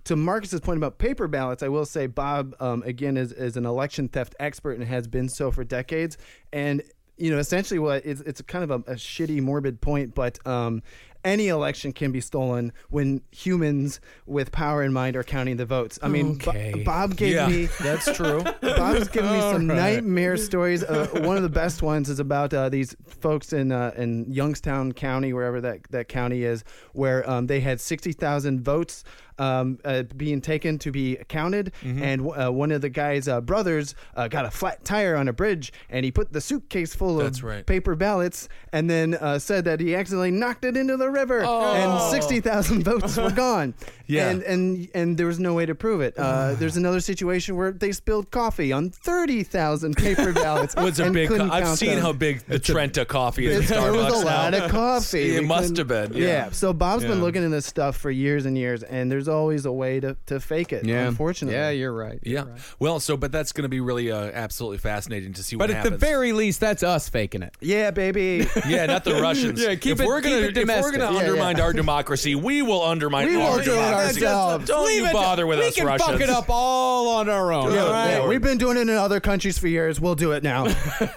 Speaker 4: To Marcus's point about paper ballots, I will say Bob um, again is, is an election theft expert and has been so for decades. And you know, essentially, what it's, it's kind of a, a shitty, morbid point, but um, any election can be stolen when humans with power in mind are counting the votes. I mean,
Speaker 2: Okay.
Speaker 4: Bob gave
Speaker 1: yeah,
Speaker 4: me
Speaker 1: that's true.
Speaker 4: Bob's given me some nightmare stories. Uh, one of the best ones is about uh, these folks in uh, in Youngstown County, wherever that, that county is, where um, they had sixty thousand votes um, uh, being taken to be counted,
Speaker 1: Mm-hmm.
Speaker 4: and uh, one of the guy's uh, brothers uh, got a flat tire on a bridge, and he put the suitcase full of
Speaker 1: right.
Speaker 4: paper ballots, and then uh, said that he accidentally knocked it into the river, and sixty thousand votes were gone.
Speaker 1: Oh. Yeah.
Speaker 4: and and and there was no way to prove it. Uh, there's another situation where they spilled coffee on thirty thousand paper ballots.
Speaker 1: Was a big. Co- I've seen
Speaker 4: them.
Speaker 1: how big the Trenta coffee is.
Speaker 4: It's- there was
Speaker 1: Starbucks
Speaker 4: a lot
Speaker 1: now.
Speaker 4: of coffee.
Speaker 1: It
Speaker 4: We
Speaker 1: must have been. Yeah.
Speaker 4: So Bob's been looking at this stuff for years and years, and there's always a way to, to fake it.
Speaker 2: Yeah.
Speaker 4: Unfortunately.
Speaker 2: Yeah, you're right.
Speaker 1: Yeah. Well, so but that's going to be really uh, absolutely fascinating to see what
Speaker 2: But at the very least, that's us faking it.
Speaker 4: Yeah, baby.
Speaker 1: yeah, not the Russians.
Speaker 2: Yeah, keep
Speaker 1: if
Speaker 2: it-
Speaker 1: we're gonna,
Speaker 2: keep it
Speaker 1: if we're gonna
Speaker 4: Yeah,
Speaker 1: undermine
Speaker 4: yeah.
Speaker 1: our democracy, we will undermine.
Speaker 4: We
Speaker 1: our
Speaker 4: will do it
Speaker 1: democracy.
Speaker 4: ourselves.
Speaker 1: Don't
Speaker 2: Leave
Speaker 1: you
Speaker 2: it-
Speaker 1: bother with
Speaker 2: we
Speaker 1: us,
Speaker 2: can
Speaker 1: Russians.
Speaker 2: fuck it up all on our own.
Speaker 4: Yeah,
Speaker 2: all right?
Speaker 4: yeah, we've been doing it in other countries for years. We'll do it now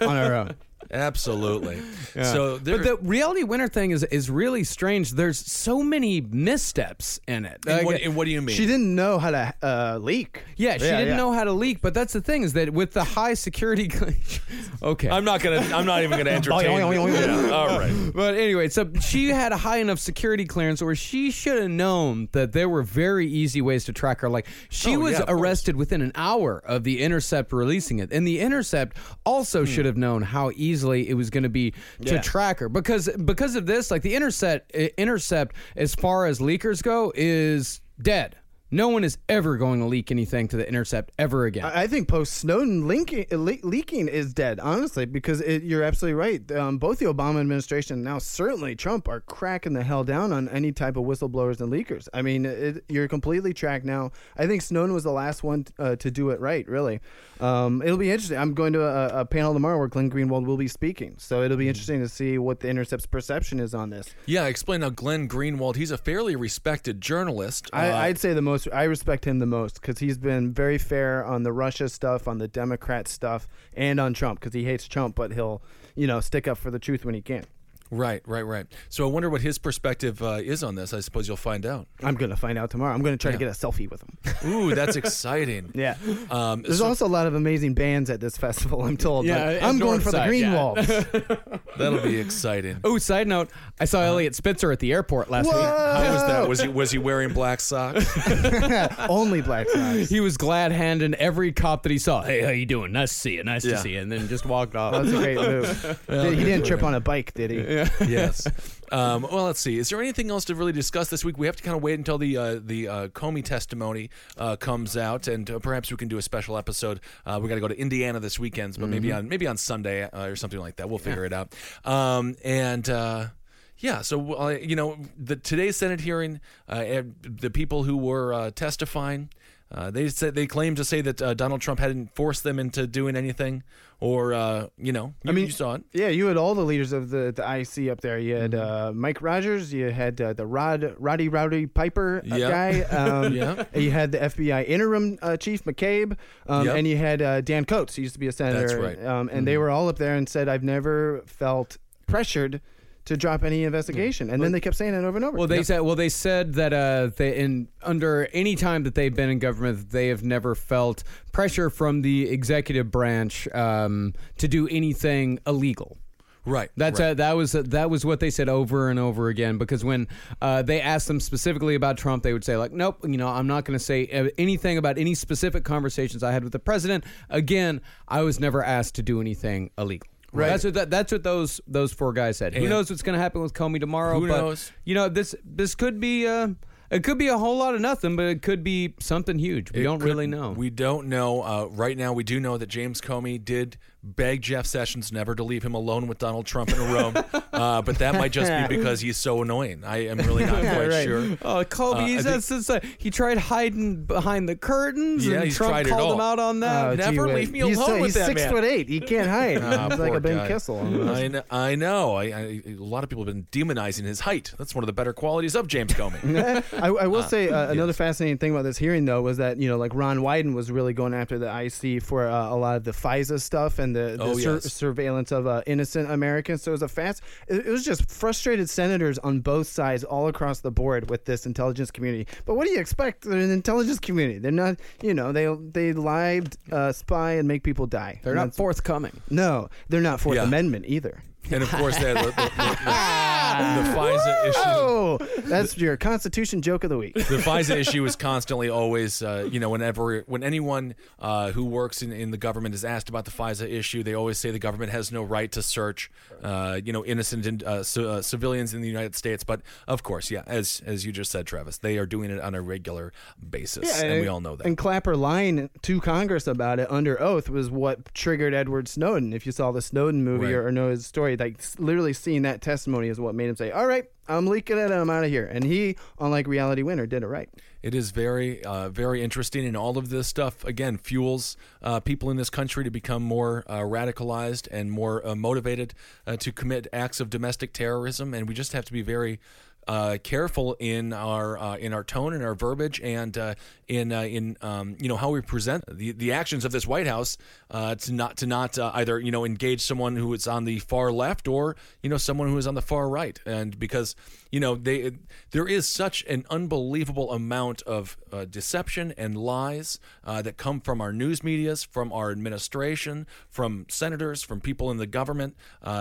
Speaker 4: on our own.
Speaker 1: Absolutely. So there,
Speaker 2: But the Reality Winner thing is is really strange. There's so many missteps in it.
Speaker 1: and,
Speaker 2: Like,
Speaker 1: what, and what do you mean?
Speaker 4: She didn't know how to uh, leak.
Speaker 2: yeah, she
Speaker 4: Yeah,
Speaker 2: didn't
Speaker 4: yeah.
Speaker 2: know how to leak. But that's the thing is that with the high security, okay,
Speaker 1: I'm not gonna. I'm not even gonna entertain. yeah, all right.
Speaker 2: But anyway, so she had a high enough security clearance where she should have known that there were very easy ways to track her. Like she
Speaker 1: Oh,
Speaker 2: was
Speaker 1: yeah, of course.
Speaker 2: arrested within an hour of the Intercept releasing it, and the Intercept also should have known how easily it was going to be to
Speaker 4: Yeah.
Speaker 2: track her because because of this. Like the Intercept, Intercept, as far as leakers go, is dead. No one is ever going to leak anything to the Intercept ever again.
Speaker 4: I I think post Snowden linking, uh, le- leaking is dead, honestly, because it, you're absolutely right. Um, both the Obama administration and now certainly Trump are cracking the hell down on any type of whistleblowers and leakers. I mean, it, you're completely tracked now. I think Snowden was the last one uh, to do it right, really. Um, it'll be interesting. I'm going to a, a panel tomorrow where Glenn Greenwald will be speaking, so it'll be interesting to see what the Intercept's perception is on this.
Speaker 1: Yeah, explain now. Glenn Greenwald. He's a fairly respected journalist.
Speaker 4: I,
Speaker 1: Uh,
Speaker 4: I'd say the most. I respect him the most because he's been very fair on the Russia stuff, on the Democrat stuff, and on Trump because he hates Trump, but he'll, you know, stick up for the truth when he can.
Speaker 1: Right, right, right. So I wonder what his perspective uh, is on this. I suppose you'll find out.
Speaker 4: I'm gonna find out tomorrow. I'm gonna try
Speaker 1: Yeah.
Speaker 4: to get a selfie with him.
Speaker 1: Ooh, that's exciting.
Speaker 4: yeah.
Speaker 1: Um,
Speaker 4: There's
Speaker 1: so
Speaker 4: also a lot of amazing bands at this festival. I'm told.
Speaker 2: Yeah,
Speaker 4: but
Speaker 2: at
Speaker 4: I'm going for the
Speaker 2: Northside, yeah.
Speaker 4: Greenwalds.
Speaker 1: that'll be exciting.
Speaker 2: oh, side note: I saw Eliot Spitzer at the airport last week.
Speaker 1: How was that? Was he was he wearing black socks?
Speaker 4: Only black socks.
Speaker 2: He was glad handing every cop that he saw. Hey, how you doing? Nice to see you. Nice
Speaker 1: Yeah.
Speaker 2: to see you. And then just walked off.
Speaker 4: That's a great move. he didn't trip on a bike, did he?
Speaker 1: yes. Um, well, let's see. Is there anything else to really discuss this week? We have to kind of wait until the uh, the uh, Comey testimony uh, comes out, and uh, perhaps we can do a special episode. Uh, we got to go to Indiana this weekend, but maybe on maybe on Sunday uh, or something like that. We'll figure it out. Um, and. Uh, yeah, so uh, you know, the today's Senate hearing, uh, the people who were uh, testifying, uh, they said they claimed to say that uh, Donald Trump hadn't forced them into doing anything, or uh, you know, you,
Speaker 4: I mean,
Speaker 1: you saw it.
Speaker 4: Yeah, you had all the leaders of the, the IC up there. You had uh, Mike Rogers. You had uh, the Rod Roddy Rowdy Piper uh,
Speaker 1: Yeah.
Speaker 4: guy. Um,
Speaker 1: Yeah.
Speaker 4: You had the FBI interim uh, chief McCabe, um,
Speaker 1: Yep.
Speaker 4: and you had uh, Dan Coats. He used to be a senator.
Speaker 1: That's right. Mm-hmm.
Speaker 4: Um, and they were all up there and said, "I've never felt pressured." To drop any investigation, and then they kept saying it over and over.
Speaker 2: Well, they said. Well, they said that uh, they in under any time that they've been in government, they have never felt pressure from the executive branch um, to do anything illegal.
Speaker 1: Right.
Speaker 2: That's
Speaker 1: right.
Speaker 2: uh, that was that was what they said over and over again. Because when uh, they asked them specifically about Trump, they would say like, "Nope, you know, I'm not going to say uh, anything about any specific conversations I had with the president." Again, I was never asked to do anything illegal.
Speaker 4: Right.
Speaker 2: That's what that, that's what those those four guys said. Who
Speaker 1: And-
Speaker 2: knows what's going to happen with Comey tomorrow?
Speaker 1: Who
Speaker 2: but,
Speaker 1: knows?
Speaker 2: You know this this could be. Uh, it could be a whole lot of nothing, but it could be something huge. We
Speaker 1: It
Speaker 2: don't
Speaker 1: could-
Speaker 2: really know.
Speaker 1: We don't know. Uh, right now, we do know that James Comey did beg Jeff Sessions never to leave him alone with Donald Trump in a room. uh, but that might just be because he's so annoying. I am really not quite
Speaker 4: Right.
Speaker 1: sure.
Speaker 2: Oh, Kobe,
Speaker 1: Uh,
Speaker 2: he's,
Speaker 1: I
Speaker 2: that's, that's, uh, he tried hiding behind the curtains,
Speaker 1: Yeah,
Speaker 2: and
Speaker 1: he's
Speaker 2: Trump
Speaker 1: tried it
Speaker 2: called
Speaker 1: all.
Speaker 2: him out on that.
Speaker 4: Oh,
Speaker 1: Never
Speaker 4: gee
Speaker 1: leave me
Speaker 4: he's
Speaker 1: alone
Speaker 4: so-
Speaker 1: with
Speaker 4: he's
Speaker 1: that
Speaker 4: six
Speaker 1: man.
Speaker 4: foot eight. He can't hide.
Speaker 1: Ah,
Speaker 4: he's like a Ben
Speaker 1: guy.
Speaker 4: Kissel.
Speaker 1: I know. I know. I, I, a lot of people have been demonizing his height. That's one of the better qualities of James Comey.
Speaker 4: I, I will say uh, another fascinating thing about this hearing, though, was that you know, like Ron Wyden was really going after the IC for uh, a lot of the FISA stuff and the, the
Speaker 1: Oh,
Speaker 4: sur-
Speaker 1: yes.
Speaker 4: surveillance of uh, innocent Americans. So it was a fast. It, it was just frustrated senators on both sides, all across the board, with this intelligence community. But what do you expect? They're an intelligence community. They're not. You know, they they lie, uh, spy, and make people die.
Speaker 2: They're
Speaker 4: And
Speaker 2: not forthcoming.
Speaker 4: No, they're not Fourth
Speaker 1: Yeah.
Speaker 4: Amendment either.
Speaker 1: And of course, that the, the, the, the FISA issue.
Speaker 4: Oh, that's your Constitution joke of the week.
Speaker 1: the FISA issue is constantly always, uh, you know, whenever when anyone uh, who works in, in the government is asked about the FISA issue, they always say the government has no right to search, uh, you know, innocent uh, c- uh, civilians in the United States. But of course, yeah, as as you just said, Travis, they are doing it on a regular basis, and we all know that.
Speaker 4: And Clapper lying to Congress about it under oath was what triggered Edward Snowden. If you saw the Snowden movie
Speaker 1: Right.
Speaker 4: or, or know his story, like literally seeing that testimony is what made him say, "All right, I'm leaking it, I'm out of here." And he, unlike Reality Winner, did it right.
Speaker 1: It is very, uh, very interesting, and all of this stuff again fuels uh, people in this country to become more uh, radicalized and more uh, motivated uh, to commit acts of domestic terrorism. And we just have to be very uh, careful in our uh, in our tone and our verbiage and uh, in uh, in um, you know how we present the, the actions of this White House uh, to not to not uh, either you know engage someone who is on the far left or you know someone who is on the far right. And because you know they there is such an unbelievable amount of deception and lies that come from our news medias from our administration from senators from people in the government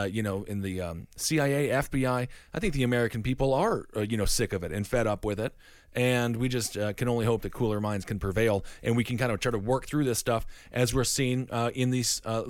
Speaker 1: you know in the um, CIA FBI I think the American people are uh, you know sick of it and fed up with it. And we just uh, can only hope that cooler minds can prevail and we can kind of try to work through this stuff as we're seeing uh, in these uh,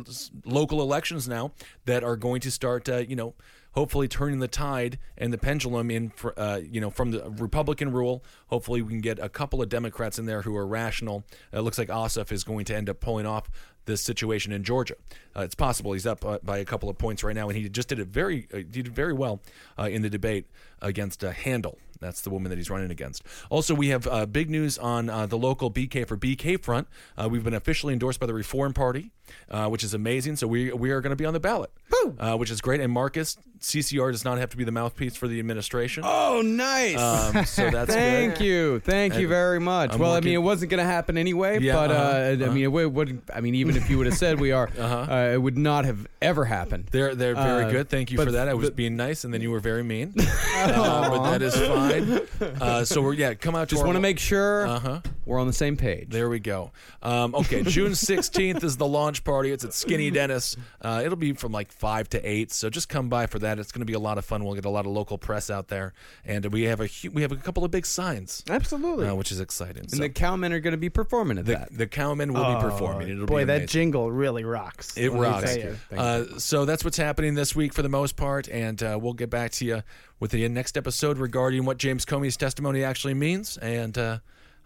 Speaker 1: local elections now that are going to start uh, you know hopefully turning the tide and the pendulum in fr- uh, you know from the republican rule. Hopefully we can get a couple of democrats in there who are rational. It looks like Ossoff is going to end up pulling off this situation in Georgia. Uh, it's possible he's up uh, by a couple of points right now, and he just did it very uh, did very well uh, in the debate against uh, Handel. That's the woman that he's running against. Also, we have uh, big news on uh, the local BK for BK front. Uh, we've been officially endorsed by the Reform Party, uh, which is amazing. So we we are going to be on the ballot, uh, which is great. And Marcus CCR does not have to be the mouthpiece for the administration.
Speaker 2: Oh, nice.
Speaker 1: Um, so that's
Speaker 2: Thank
Speaker 1: good.
Speaker 2: you. Thank you very much.
Speaker 1: I'm
Speaker 2: well, I mean, it wasn't going to happen anyway,
Speaker 1: Yeah,
Speaker 2: but uh,
Speaker 1: uh-huh,
Speaker 2: I mean, it would. I mean, even if you would have said we are, uh it would not have ever happened.
Speaker 1: They're they're very good. Thank you for that. I was being nice, and then you were very mean. but that is fine. Uh, so we're yeah, come out.
Speaker 2: Just want to make sure
Speaker 1: Uh-huh.
Speaker 2: we're on the same page.
Speaker 1: There we go. Um, okay, June sixteenth is the launch party. It's at Skinny Dennis. Uh, it'll be from like five to eight. So just come by for that. It's going to be a lot of fun. We'll get a lot of local press out there, and we have a hu- we have a couple of big signs,
Speaker 4: Absolutely.
Speaker 1: uh, which is exciting.
Speaker 2: and
Speaker 1: So
Speaker 2: the cowmen are going to be performing at
Speaker 1: the,
Speaker 2: that.
Speaker 1: the cowmen will be performing. It'll
Speaker 4: Oh, Boy,
Speaker 1: be
Speaker 4: that jingle really rocks.
Speaker 1: It
Speaker 4: let
Speaker 1: rocks. Uh, so that's what's happening this week for the most part, and uh, we'll get back to you with the next episode regarding what James Comey's testimony actually means. And uh,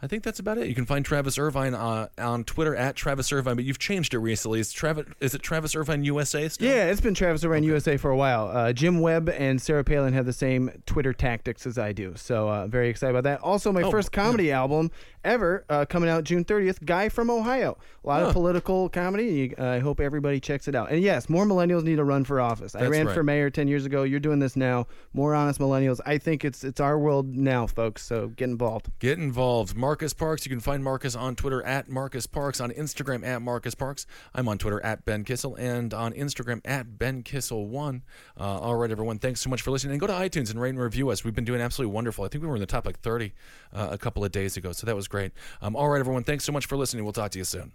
Speaker 1: I think that's about it. You can find Travis Irvine uh, on Twitter at Travis Irvine, but you've changed it recently. Is Travis? Is it Travis Irvine USA still?
Speaker 4: Yeah, it's been Travis Irvine USA for a while. Uh, Jim Webb and Sarah Palin have the same Twitter tactics as I do, so uh, very excited about that. Also, my
Speaker 1: Oh,
Speaker 4: first comedy album ever uh, coming out June 30th. Guy from Ohio. A lot of political comedy. You, I hope everybody checks it out. And yes, more millennials need to run for office. I ran
Speaker 1: right.
Speaker 4: for mayor 10 years ago. You're doing this now. More honest millennials. I think it's it's our world now, folks. So get involved.
Speaker 1: Get involved. Marcus Parks. You can find Marcus on Twitter at Marcus Parks, on Instagram at Marcus Parks. I'm on Twitter at Ben Kissel and on Instagram at Ben Kissel1. Uh, all right, everyone. Thanks so much for listening. And go to iTunes and rate and review us. We've been doing absolutely wonderful. I think we were in the top like 30 uh, a couple of days ago, so that was great. Um, all right, everyone. Thanks so much for listening. We'll talk to you soon.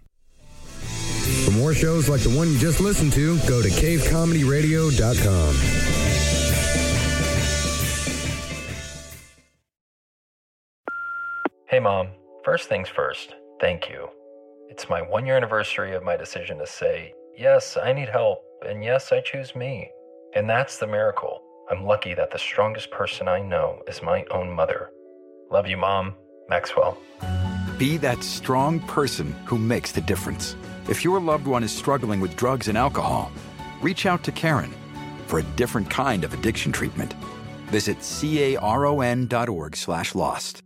Speaker 3: For more shows like the one you just listened to, go to cavecomedyradio.com.
Speaker 5: Hey, Mom. First things first, thank you. It's my one year anniversary of my decision to say, yes, I need help, and yes, I choose me. And that's the miracle. I'm lucky that the strongest person I know is my own mother. Love you, Mom. Maxwell.
Speaker 6: Be that strong person who makes the difference. If your loved one is struggling with drugs and alcohol, reach out to Caron for a different kind of addiction treatment. Visit caron.org slash lost.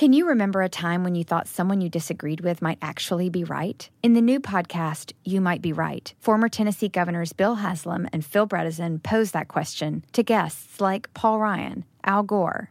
Speaker 7: Can you remember a time when you thought someone you disagreed with might actually be right? In the new podcast, You Might Be Right, former Tennessee governors Bill Haslam and Phil Bredesen pose that question to guests like Paul Ryan, Al Gore,